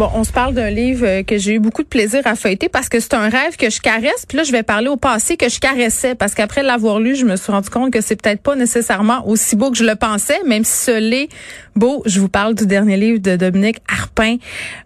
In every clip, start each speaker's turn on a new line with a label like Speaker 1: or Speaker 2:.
Speaker 1: Bon, on se parle d'un livre euh, que j'ai eu beaucoup de plaisir à feuilleter parce que c'est un rêve que je caresse. Puis là, je vais parler au passé que je caressais parce qu'après l'avoir lu, je me suis rendu compte que c'est peut-être pas nécessairement aussi beau que je le pensais, même si ce l'est beau. Je vous parle du dernier livre de Dominique Harpin,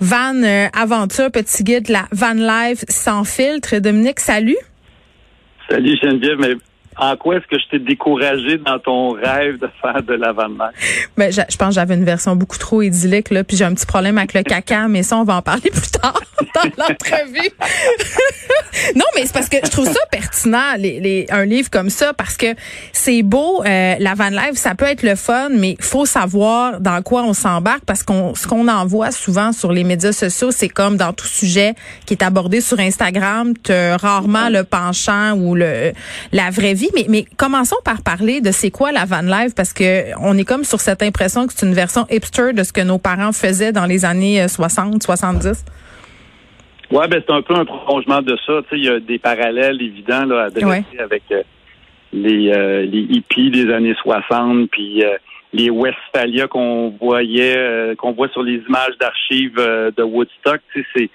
Speaker 1: Van euh, Aventure, petit guide de la Van Life sans filtre. Dominique, salut.
Speaker 2: Salut Geneviève, en quoi est-ce que je t'ai découragé dans ton rêve de faire de l'avant-mer?
Speaker 1: Ben, je, je pense que j'avais une version beaucoup trop idyllique, là, puis j'ai un petit problème avec le caca, mais ça, on va en parler plus tard dans l'entrevue. non, mais c'est parce que je trouve ça pertinent, les, les, un livre comme ça, parce que c'est beau, euh, la van life, ça peut être le fun, mais faut savoir dans quoi on s'embarque, parce qu'on ce qu'on en voit souvent sur les médias sociaux, c'est comme dans tout sujet qui est abordé sur Instagram, as rarement le penchant ou le la vraie vie. Mais, mais commençons par parler de c'est quoi la van life, parce que on est comme sur cette impression que c'est une version hipster de ce que nos parents faisaient dans les années 60, euh, 70.
Speaker 2: Ouais, ben c'est un peu un prolongement de ça. Il y a des parallèles évidents là, à avec euh, les, euh, les hippies des années 60, puis euh, les Westphalia qu'on voyait, qu'on voit sur les images d'archives de Woodstock. C'est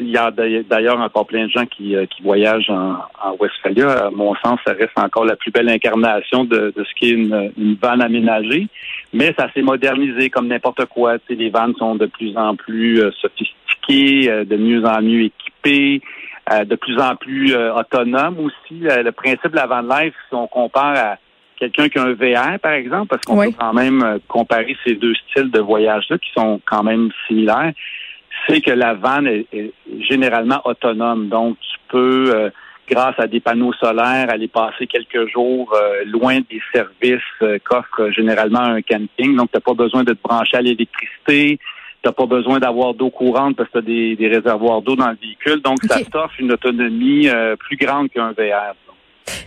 Speaker 2: il y a d'ailleurs encore plein de gens qui, qui voyagent en, en, Westphalia. À mon sens, ça reste encore la plus belle incarnation de, de ce qu'est une, une vanne aménagée. Mais ça s'est modernisé comme n'importe quoi. Tu sais, les vannes sont de plus en plus sophistiquées euh, de mieux en mieux équipés, euh, de plus en plus euh, autonomes aussi. le principe de la van life, si on compare à quelqu'un qui a un VR, par exemple, parce qu'on peut quand même comparer ces deux styles de voyage-là qui sont quand même similaires, c'est que la van est, généralement autonome. Donc, tu peux, grâce à des panneaux solaires, aller passer quelques jours loin des services qu'offre généralement un camping. Donc, tu n'as pas besoin de te brancher à l'électricité tu pas besoin d'avoir d'eau courante parce que tu as des, réservoirs d'eau dans le véhicule. Donc, ça t'offre une autonomie euh, plus grande qu'un VR.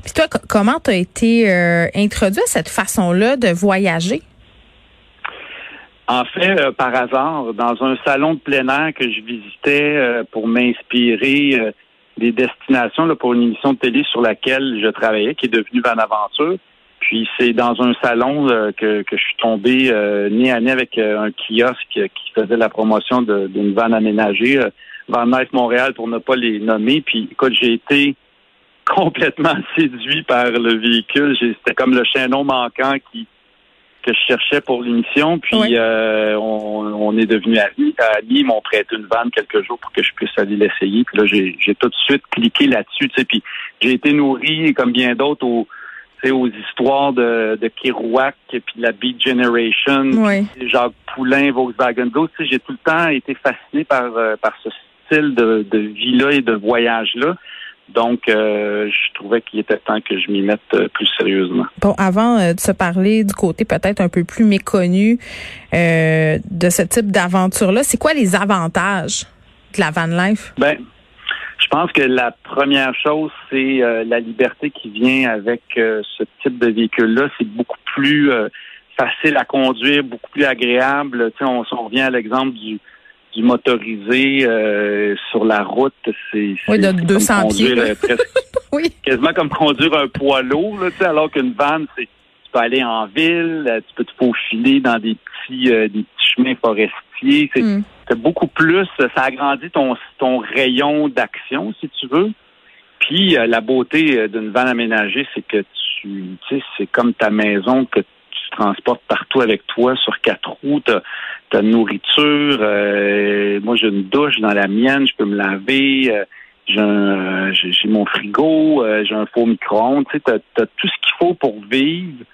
Speaker 1: Puis toi, comment tu as été euh, introduit à cette façon-là de voyager?
Speaker 2: En fait, euh, par hasard, dans un salon de plein air que je visitais pour m'inspirer des destinations pour une émission de télé sur laquelle je travaillais, qui est devenue Van Aventure. Puis c'est dans un salon euh, que, je suis tombé euh, nez à nez avec euh, un kiosque qui faisait la promotion d'une vanne aménagée, Van Life Montréal pour ne pas les nommer. Puis écoute, j'ai été complètement séduit par le véhicule. C'était comme le chaînon manquant qui que je cherchais pour l'émission. Puis on, est devenu amis. Amis m'ont prêté une vanne quelques jours pour que je puisse aller l'essayer. Puis là, j'ai tout de suite cliqué là-dessus. Tu sais, puis j'ai été nourri, comme bien d'autres, au aux histoires de, de Kerouac puis de la Beat Generation,
Speaker 1: oui.
Speaker 2: Jacques Poulain, Volkswagen Ghost. J'ai tout le temps été fasciné par, euh, par ce style de, de vie-là et de voyage-là. Donc, euh, je trouvais qu'il était temps que je m'y mette euh, plus sérieusement.
Speaker 1: Bon, avant de se parler du côté peut-être un peu plus méconnu de ce type d'aventure-là, c'est quoi les avantages de la van life?
Speaker 2: Ben, je pense que la première chose, c'est euh, la liberté qui vient avec euh, ce type de véhicule-là. C'est beaucoup plus euh, facile à conduire, beaucoup plus agréable. Tu sais, on, on revient à l'exemple du, du motorisé sur la route. C'est
Speaker 1: oui, de 200 pieds.
Speaker 2: oui. Quasiment comme conduire un poids lourd, là, alors qu'une vanne, c'est tu peux aller en ville, tu peux te faufiler dans des petits, des petits chemins forestiers. C'est, hmm beaucoup plus, ça agrandit ton, ton rayon d'action, si tu veux. Puis euh, la beauté euh, d'une vanne aménagée, c'est que tu, tu sais, c'est comme ta maison que tu transportes partout avec toi sur quatre roues. T'as as nourriture. Euh, moi, j'ai une douche dans la mienne, je peux me laver. j'ai mon frigo, j'ai un faux micro-ondes. Tu sais, t'as as tout ce qu'il faut pour vivre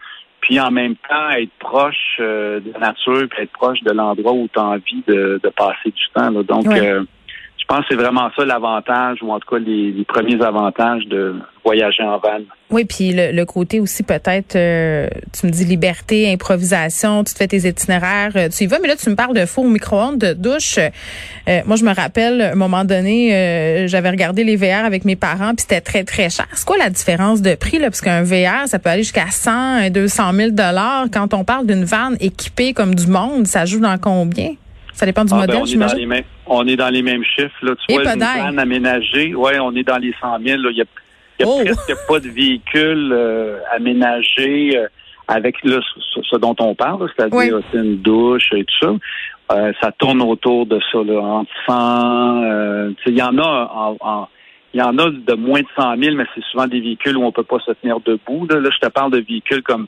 Speaker 2: puis en même temps être proche euh, de la nature, puis être proche de l'endroit où tu as envie de, passer du temps. Donc, euh, je pense que c'est vraiment ça l'avantage, ou en tout cas les, premiers avantages de voyager en van.
Speaker 1: Oui, puis le, côté aussi peut-être, euh, tu me dis liberté, improvisation, tu te fais tes itinéraires, euh, tu y vas, mais là tu me parles de four micro-ondes, de douche. Euh, moi, je me rappelle, à un moment donné, j'avais regardé les VR avec mes parents, puis c'était très, très cher. C'est quoi la différence de prix, là? Parce qu'un VR, ça peut aller jusqu'à 100, 200 000 dollars. Quand on parle d'une van équipée comme du monde, ça joue dans combien? Ça dépend du ah, ben,
Speaker 2: modèle, on, est on est dans les mêmes chiffres. Là. Tu vois, une van aménagée, ouais, on est dans les 100 000. Il y a, y a oh! presque pas de véhicule euh, aménagé euh, avec ce, dont on parle, c'est-à-dire une douche et tout ça. Euh, ça tourne autour de ça, là, entre 100. il y en a en, il y en a de moins de 100 000, mais c'est souvent des véhicules où on peut pas se tenir debout. Là, là je te parle de véhicules comme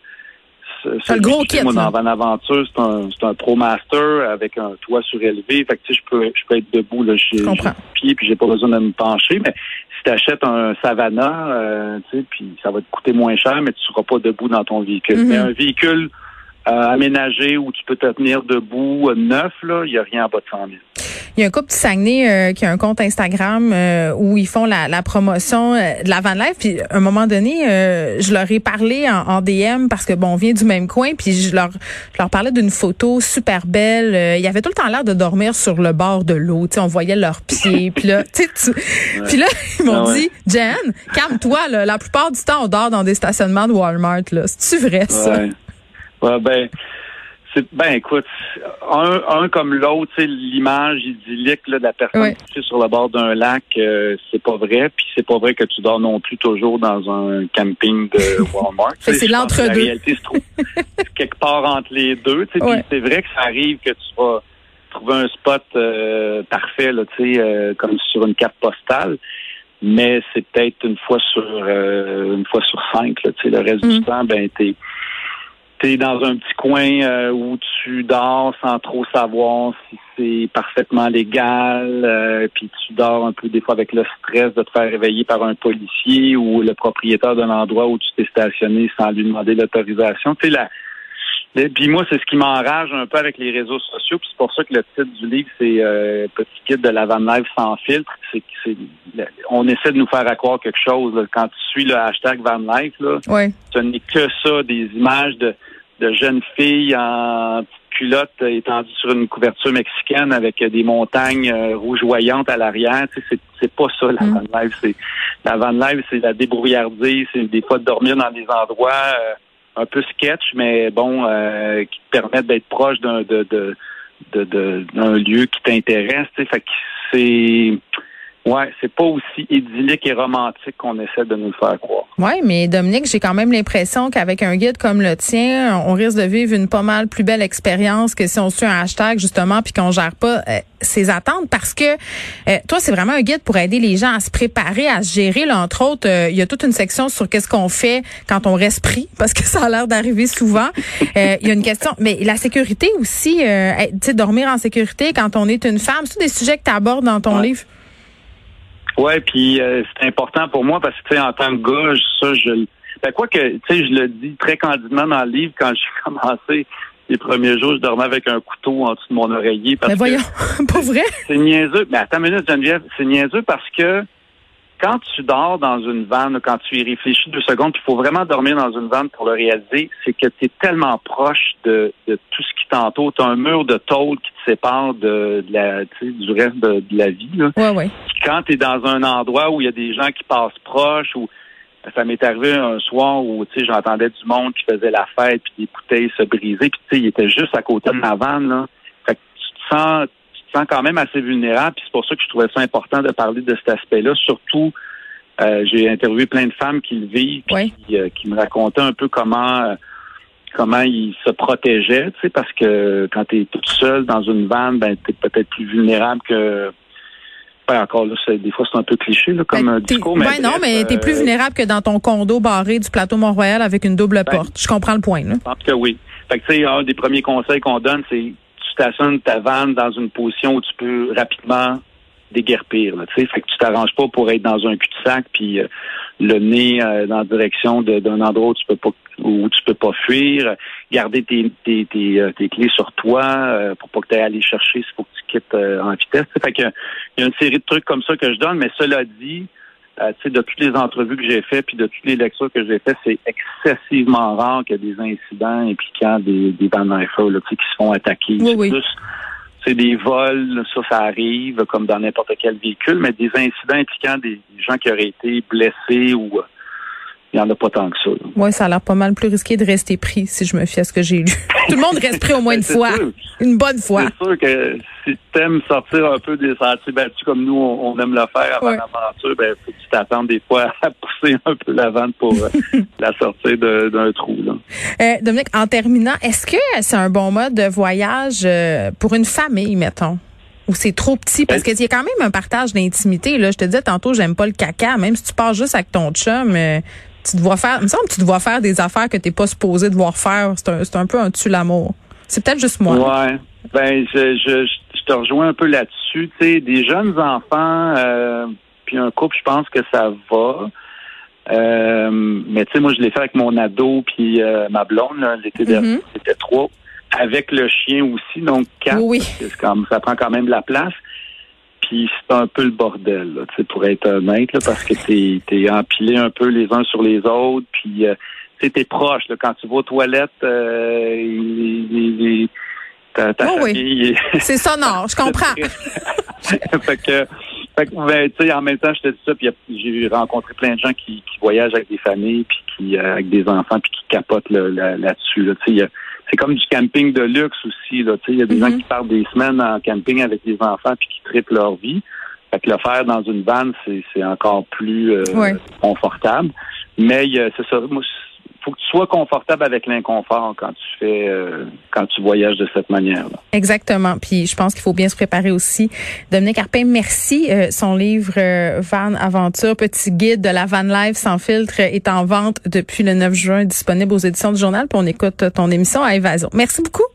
Speaker 1: c'est le gros kit.
Speaker 2: Moi, dans Van Aventure, c'est un, c'est un Pro Master avec un toit surélevé. Fait que, tu sais, je peux, je peux être debout, là. J'ai pied, puis j'ai pas besoin de me pencher. Mais si tu achètes un Savannah, euh, tu sais, puis ça va te coûter moins cher, mais tu seras pas debout dans ton véhicule. Mm-hmm. Mais un véhicule euh, aménagé où tu peux te tenir debout, euh, neuf, là, il n'y a rien en bas de 100 000.
Speaker 1: Il y a un couple de Saguenay euh, qui a un compte Instagram euh, où ils font la, la promotion euh, de la van life. Puis à un moment donné, je leur ai parlé en, en, DM parce que bon, on vient du même coin. Puis je leur, je leur parlais d'une photo super belle. il y avait tout le temps l'air de dormir sur le bord de l'eau. Tu sais, on voyait leurs pieds. puis là, tu puis là, ils m'ont ah dit, Jen, calme-toi. La plupart du temps, on dort dans des stationnements de Walmart. Là, c'est-tu vrai ça?
Speaker 2: Ouais, ben ben écoute, un, un comme l'autre, l'image idyllique de la personne qui est sur le bord d'un lac, euh, c'est pas vrai. Puis c'est pas vrai que tu dors non plus toujours dans un camping de Walmart.
Speaker 1: c'est l'entre-deux. La
Speaker 2: réalité se trouve quelque part entre les deux. C'est vrai que ça arrive que tu vas trouver un spot euh, parfait, là, euh, comme sur une carte postale. Mais c'est peut-être une fois sur une fois sur cinq. Là, le reste du mm. temps, ben t'es tu es dans un petit coin euh, où tu dors sans trop savoir si c'est parfaitement légal, euh, puis tu dors un peu des fois avec le stress de te faire réveiller par un policier ou le propriétaire d'un endroit où tu t'es stationné sans lui demander l'autorisation. Tu sais, puis moi, c'est ce qui m'enrage un peu avec les réseaux sociaux. Puis c'est pour ça que le titre du livre, c'est euh, Petit kit de la van life sans filtre. C'est, on essaie de nous faire croire quelque chose. Quand tu suis le hashtag van life, là, ce n'est que ça, des images de de jeunes filles en petite culotte étendues sur une couverture mexicaine avec des montagnes euh, rougeoyantes à l'arrière. c'est, c'est pas ça la mm. van life. C'est la van life, c'est la débrouillardise, c'est des fois de dormir dans des endroits euh, un peu sketch, mais bon, euh, qui te permettent d'être proche d'un de, de, de, d'un lieu qui t'intéresse. Fait que c'est Ouais, c'est pas aussi idyllique et romantique qu'on essaie de nous faire croire.
Speaker 1: Oui, mais Dominique, j'ai quand même l'impression qu'avec un guide comme le tien, on risque de vivre une pas mal plus belle expérience que si on suit un hashtag justement puis qu'on gère pas euh, ses attentes parce que euh, toi, c'est vraiment un guide pour aider les gens à se préparer, à se gérer. Là, entre autres, euh, il y a toute une section sur qu'est-ce qu'on fait quand on reste pris parce que ça a l'air d'arriver souvent. Il y a une question, mais la sécurité aussi, tu sais, dormir en sécurité quand on est une femme, c'est des sujets que tu abordes dans ton livre?
Speaker 2: Ouais, puis euh, c'est important pour moi parce que tu sais, en tant que gars, ça, je ben quoi que, tu sais, je le dis très candidement dans le livre quand j'ai commencé les premiers jours, je dormais avec un couteau en dessous de mon oreiller.
Speaker 1: Parce mais voyons, pas vrai?
Speaker 2: C'est niaiseux. Mais attends une minute, Geneviève, c'est niaiseux parce que quand tu dors dans une vanne, quand tu y réfléchis deux secondes, il faut vraiment dormir dans une vanne pour le réaliser, c'est que tu es tellement proche de, tout ce qui t'entoure. Tu as un mur de tôle qui te sépare de, la, du reste de, la vie. Là.
Speaker 1: Ouais, ouais.
Speaker 2: Quand tu es dans un endroit où il y a des gens qui passent proches, ou ça m'est arrivé un soir où j'entendais du monde qui faisait la fête, puis des bouteilles se brisaient, puis il était juste à côté de ma vanne. Là. Fait que tu te sens sens quand même assez vulnérable. Puis c'est pour ça que je trouvais ça important de parler de cet aspect-là. Surtout, euh, j'ai interviewé plein de femmes qui le vivent, qui, euh, qui, me racontaient un peu comment euh, comment ils se protégeaient, tu sais, parce que quand tu es toute seule dans une vanne, ben t'es peut-être plus vulnérable que ben, encore là, des fois c'est un peu cliché là, comme ben, discours.
Speaker 1: Mais ben non, mais t'es plus vulnérable que dans ton condo barré du plateau Mont-Royal avec une double ben, porte. Je comprends le point. Là.
Speaker 2: Je pense que oui. Fait que tu sais, un des premiers conseils qu'on donne, c'est stationnes ta vanne dans une position où tu peux rapidement déguerpir. Là, que tu t'arranges pas pour être dans un cul-de-sac puis euh, le nez euh, dans la direction d'un endroit où tu peux pas où tu peux pas fuir. Garder tes, tes, tes, euh, tes clés sur toi pour pas que tu ailles aller chercher s'il faut que tu kit en vitesse. Fait que il y a une série de trucs comme ça que je donne, mais cela dit, euh, de toutes les entrevues que j'ai faites, puis de toutes les lectures que j'ai faites, c'est excessivement rare qu'il y ait des incidents impliquant des, des Van là, qui se font attaquer.
Speaker 1: Oui,
Speaker 2: c'est des vols, ça, ça arrive comme dans n'importe quel véhicule, mais des incidents impliquant des gens qui auraient été blessés ou il n'y en a pas tant que ça.
Speaker 1: Oui, ça a l'air pas mal plus risqué de rester pris, si je me fie à ce que j'ai lu. Tout le monde reste pris au moins une fois. Une bonne fois.
Speaker 2: C'est sûr que si tu aimes sortir un peu des sentiers battus comme nous, on, aime le faire avant l'aventure, ben, faut que tu t'attendes des fois à pousser un peu la vente pour euh, la sortir d'un trou. Là.
Speaker 1: Euh, Dominique, en terminant, est-ce que c'est un bon mode de voyage euh, pour une famille, mettons? Ou c'est trop petit? Parce ben, qu'il y a quand même un partage d'intimité. Là. Je te disais tantôt, j'aime pas le caca. Même si tu pars juste avec ton chum, tu dois faire, il me semble que tu dois faire des affaires que tu n'es pas supposé devoir faire. C'est un, un peu un tue l'amour. C'est peut-être juste moi.
Speaker 2: Ouais. Ben, je, je, je te rejoins un peu là-dessus. Tu sais, des jeunes enfants, euh, puis un couple, je pense que ça va. Euh, mais tu sais, moi, je l'ai fait avec mon ado puis euh, ma blonde. L'été dernier, c'était trois. Avec le chien aussi, donc quatre.
Speaker 1: Oui.
Speaker 2: Comme, ça prend quand même de la place. Puis c'est un peu le bordel, là, pour être honnête, là, parce que t'es es empilé un peu les uns sur les autres, puis euh, t'es proche. Là, quand tu vas aux toilettes, euh, il, ta, ta
Speaker 1: oh famille, oui. c'est sonore, je comprends.
Speaker 2: fait que, fait que ben, tu sais, en même temps, je te dis ça, puis j'ai rencontré plein de gens qui, qui voyagent avec des familles, puis qui euh, avec des enfants, puis qui capotent là-dessus. Là, tu sais, c'est comme du camping de luxe aussi. Là. Il y a des gens mm-hmm. qui partent des semaines en camping avec des enfants puis qui triplent leur vie. Fait que le faire dans une vanne, c'est encore plus euh, confortable. Mais c'est ça. Moi, faut que tu sois confortable avec l'inconfort quand tu fais euh, quand tu voyages de cette manière-là.
Speaker 1: Exactement. Puis je pense qu'il faut bien se préparer aussi. Dominique Arpin, merci. Euh, son livre euh, Van Aventure, petit guide de la van life sans filtre est en vente depuis le 9 juin, disponible aux éditions du journal. Puis on écoute ton émission à Évasion. Merci beaucoup.